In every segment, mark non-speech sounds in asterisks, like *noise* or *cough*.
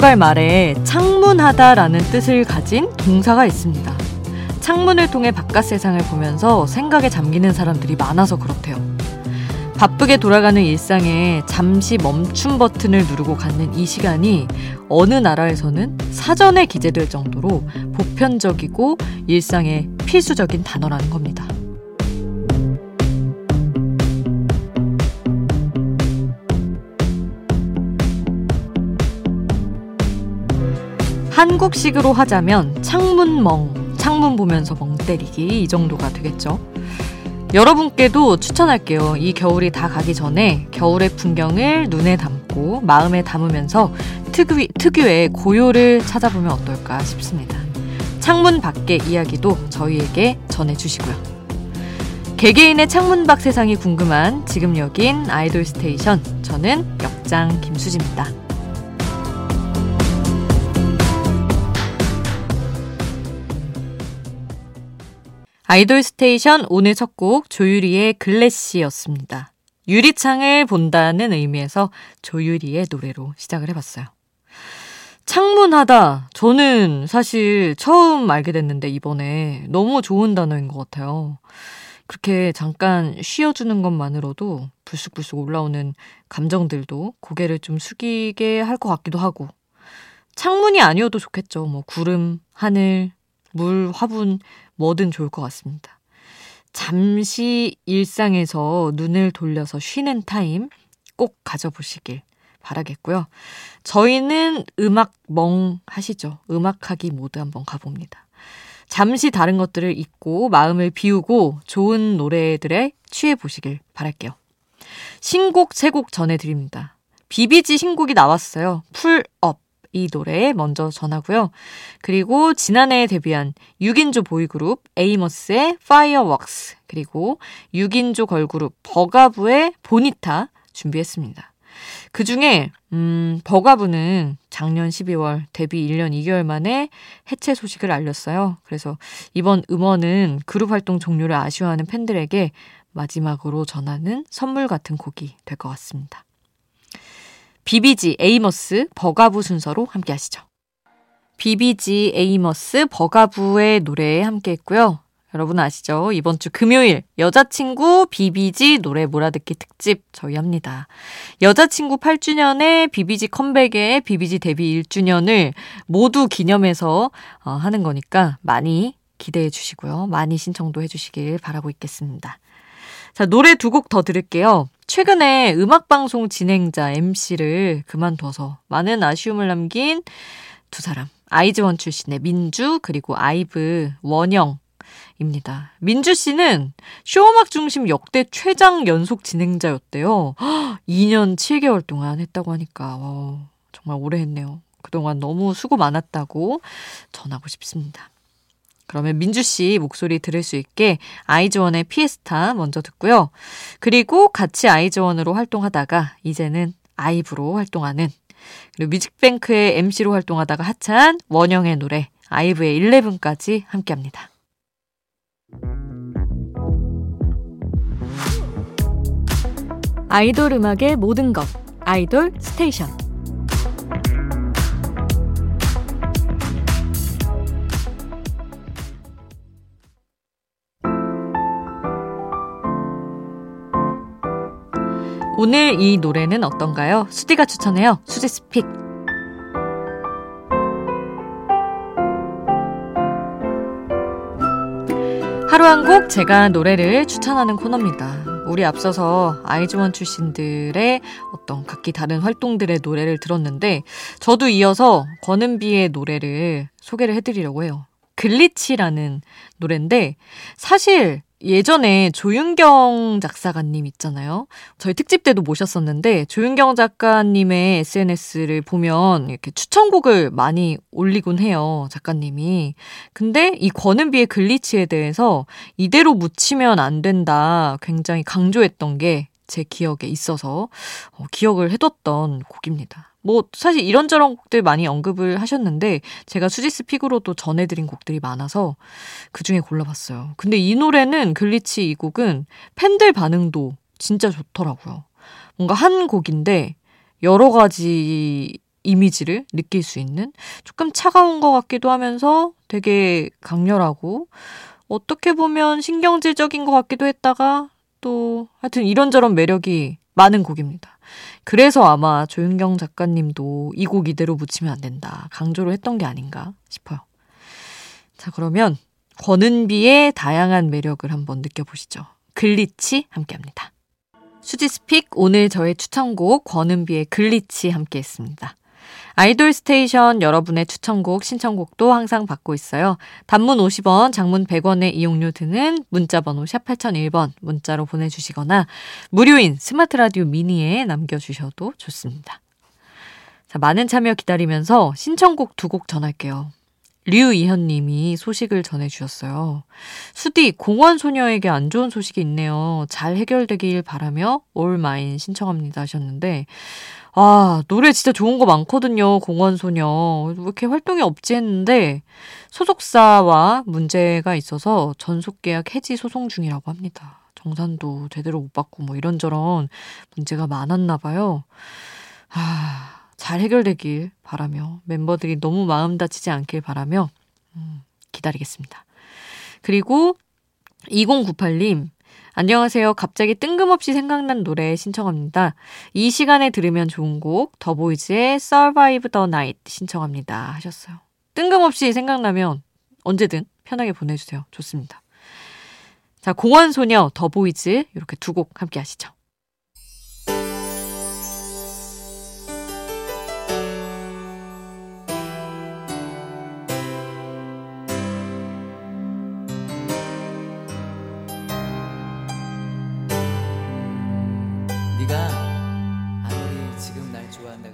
포르투갈 말에 창문하다라는 뜻을 가진 동사가 있습니다. 창문을 통해 바깥 세상을 보면서 생각에 잠기는 사람들이 많아서 그렇대요. 바쁘게 돌아가는 일상에 잠시 멈춤 버튼을 누르고 갖는 이 시간이 어느 나라에서는 사전에 기재될 정도로 보편적이고 일상의 필수적인 단어라는 겁니다. 한국식으로 하자면 창문멍, 창문 보면서 멍 때리기 이 정도가 되겠죠. 여러분께도 추천할게요. 이 겨울이 다 가기 전에 겨울의 풍경을 눈에 담고 마음에 담으면서 특유, 특유의 고요를 찾아보면 어떨까 싶습니다. 창문 밖의 이야기도 저희에게 전해주시고요. 개개인의 창문 밖 세상이 궁금한 지금 여긴 아이돌 스테이션. 저는 역장 김수지입니다. 아이돌 스테이션 오늘 첫 곡 조유리의 글래시였습니다. 유리창을 본다는 의미에서 조유리의 노래로 시작을 해봤어요. 창문하다. 저는 사실 처음 알게 됐는데 이번에 너무 좋은 단어인 것 같아요. 그렇게 잠깐 쉬어주는 것만으로도 불쑥불쑥 올라오는 감정들도 고개를 좀 숙이게 할 것 같기도 하고 창문이 아니어도 좋겠죠. 뭐 구름, 하늘, 물, 화분 뭐든 좋을 것 같습니다. 잠시 일상에서 눈을 돌려서 쉬는 타임 꼭 가져보시길 바라겠고요. 저희는 음악 멍 하시죠. 음악하기 모드 한번 가봅니다. 잠시 다른 것들을 잊고 마음을 비우고 좋은 노래들에 취해 보시길 바랄게요. 신곡 세 곡 전해드립니다. 비비지 신곡이 나왔어요. PULL UP. 이 노래 먼저 전하고요. 그리고 지난해에 데뷔한 6인조 보이그룹 에이머스의 Fireworks 그리고 6인조 걸그룹 버가부의 Bonita 준비했습니다. 그 중에 음, 버가부는 작년 12월 데뷔 1년 2개월 만에 해체 소식을 알렸어요. 그래서 이번 음원은 그룹 활동 종료를 아쉬워하는 팬들에게 마지막으로 전하는 선물 같은 곡이 될 것 같습니다. 비비지 에이머스 버가부 순서로 함께 하시죠. 비비지 에이머스 버가부의 노래 함께 했고요. 여러분 아시죠? 이번 주 금요일 여자친구 비비지 노래 몰아듣기 특집 저희 합니다. 여자친구 8주년에 비비지 컴백에 비비지 데뷔 1주년을 모두 기념해서 어, 하는 거니까 많이 기대해 주시고요. 많이 신청도 해 주시길 바라고 있겠습니다. 자, 노래 두 곡 더 들을게요. 최근에 음악방송 진행자 MC를 그만둬서 많은 아쉬움을 남긴 두 사람. 아이즈원 출신의 민주, 그리고 아이브 원영 입니다. 민주 씨는 쇼음악 중심 역대 최장 연속 진행자였대요. *gasps* 2년 7개월 동안 했다고 하니까, 와, 정말 오래 했네요. 그동안 너무 수고 많았다고 전하고 싶습니다. 그러면 민주 씨 목소리 들을 수 있게 아이즈원의 FIESTA 먼저 듣고요. 그리고 같이 아이즈원으로 활동하다가 이제는 아이브로 활동하는 그리고 뮤직뱅크의 MC로 활동하다가 하차한 원영의 노래 아이브의 11까지 함께 합니다. 아이돌 음악의 모든 것 아이돌 스테이션 오늘 이 노래는 어떤가요? 수디가 추천해요. 수지's pick. 하루 한 곡 제가 노래를 추천하는 코너입니다. 우리 앞서서 아이즈원 출신들의 어떤 각기 다른 활동들의 노래를 들었는데 저도 이어서 권은비의 노래를 소개를 해드리려고 해요. Glitch라는 노래인데 사실 예전에 조윤경 작사가님 있잖아요. 저희 특집 때도 모셨었는데 조윤경 작가님의 SNS를 보면 이렇게 추천곡을 많이 올리곤 해요. 작가님이. 근데 이 권은비의 글리치에 대해서 이대로 묻히면 안 된다. 굉장히 강조했던 게 제 기억에 있어서 어, 기억을 해뒀던 곡입니다. 뭐 사실 이런저런 곡들 많이 언급을 하셨는데 제가 수지스 픽으로도 전해드린 곡들이 많아서 그 중에 골라봤어요. 근데 이 노래는 Glitch 이 곡은 팬들 반응도 진짜 좋더라고요. 뭔가 한 곡인데 여러 가지 이미지를 느낄 수 있는 조금 차가운 것 같기도 하면서 되게 강렬하고 어떻게 보면 신경질적인 것 같기도 했다가 또 하여튼 이런저런 매력이 많은 곡입니다. 그래서 아마 조윤경 작가님도 이 곡 이대로 묻히면 안 된다. 강조를 했던 게 아닌가 싶어요. 자, 그러면 권은비의 다양한 매력을 한번 느껴보시죠. Glitch 함께 합니다. 수지's pick 오늘 저의 추천곡 권은비의 Glitch 함께 했습니다. 아이돌 스테이션 여러분의 추천곡, 신청곡도 항상 받고 있어요. 단문 50원, 장문 100원의 이용료 드는 문자번호 샵 8001번 문자로 보내주시거나 무료인 스마트 라디오 미니에 남겨주셔도 좋습니다. 자, 많은 참여 기다리면서 신청곡 두 곡 전할게요. 류이현 님이 소식을 전해주셨어요. 수디, 공원 소녀에게 안 좋은 소식이 있네요. 잘 해결되길 바라며 올마인 신청합니다 하셨는데, 아, 노래 진짜 좋은 거 많거든요. 공원 소녀. 왜 이렇게 활동이 없지 했는데 소속사와 문제가 있어서 전속계약 해지 소송 중이라고 합니다. 정산도 제대로 못 받고 뭐 이런저런 문제가 많았나 봐요. 아, 잘 해결되길 바라며 멤버들이 너무 마음 다치지 않길 바라며 음, 기다리겠습니다. 그리고 2098님 안녕하세요. 갑자기 뜬금없이 생각난 노래 신청합니다. 이 시간에 들으면 좋은 곡 더보이즈의 Survive the Night 신청합니다 하셨어요. 뜬금없이 생각나면 언제든 편하게 보내주세요. 좋습니다. 자, 공원소녀 더보이즈 이렇게 두 곡 함께 하시죠.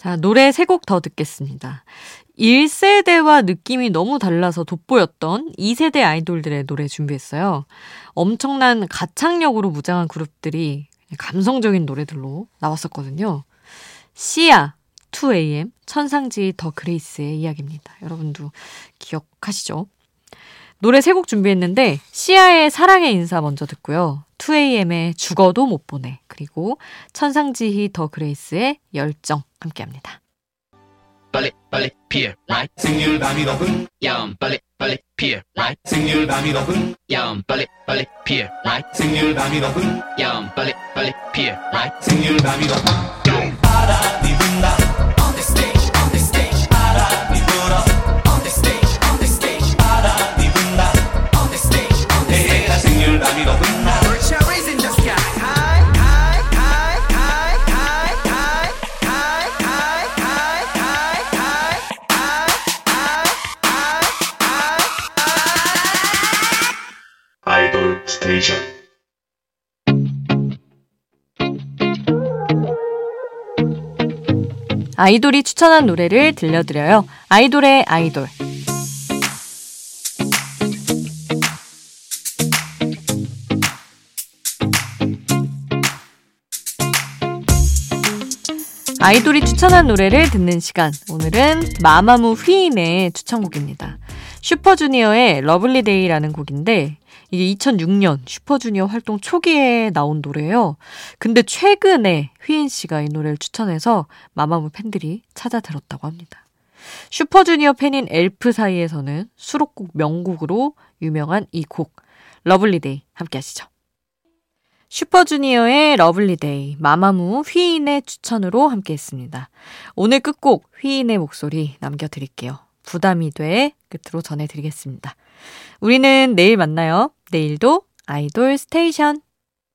자, 노래 세 곡 더 듣겠습니다. 1세대와 느낌이 너무 달라서 돋보였던 2세대 아이돌들의 노래 준비했어요. 엄청난 가창력으로 무장한 그룹들이 감성적인 노래들로 나왔었거든요. 씨야, 2AM, 천상지희 더 그레이스의 이야기입니다. 여러분도 기억하시죠? 노래 세 곡 준비했는데 씨야의 사랑의 인사 먼저 듣고요. 2AM의 죽어도 못 보내. 그리고 천상지희 더 그레이스의 열정 함께합니다. 빨리 빨리 피어 라이 생률 밤이 높은 야음 빨리 빨리 피어 라이 생률 밤이 높은 야음 빨리 빨리 피어 라이 생률 밤이 높은 야음 빨리 빨리 피어 라이 생률 밤이 높은 바람이 아이돌이 추천한 노래를 들려드려요. 아이돌의 아이돌. 아이돌이 추천한 노래를 듣는 시간. 오늘은 마마무 휘인의 추천곡입니다. 슈퍼주니어의 Lovely Day라는 곡인데 이게 2006년 슈퍼주니어 활동 초기에 나온 노래예요. 근데 최근에 휘인 씨가 이 노래를 추천해서 마마무 팬들이 찾아 들었다고 합니다. 슈퍼주니어 팬인 엘프 사이에서는 수록곡 명곡으로 유명한 이 곡 Lovely Day 함께 하시죠. 슈퍼주니어의 Lovely Day, 마마무 휘인의 추천으로 함께 했습니다. 오늘 끝곡 휘인의 목소리 남겨드릴게요. 부담이 돼 끝으로 전해드리겠습니다. 우리는 내일 만나요. 내일도 아이돌 스테이션.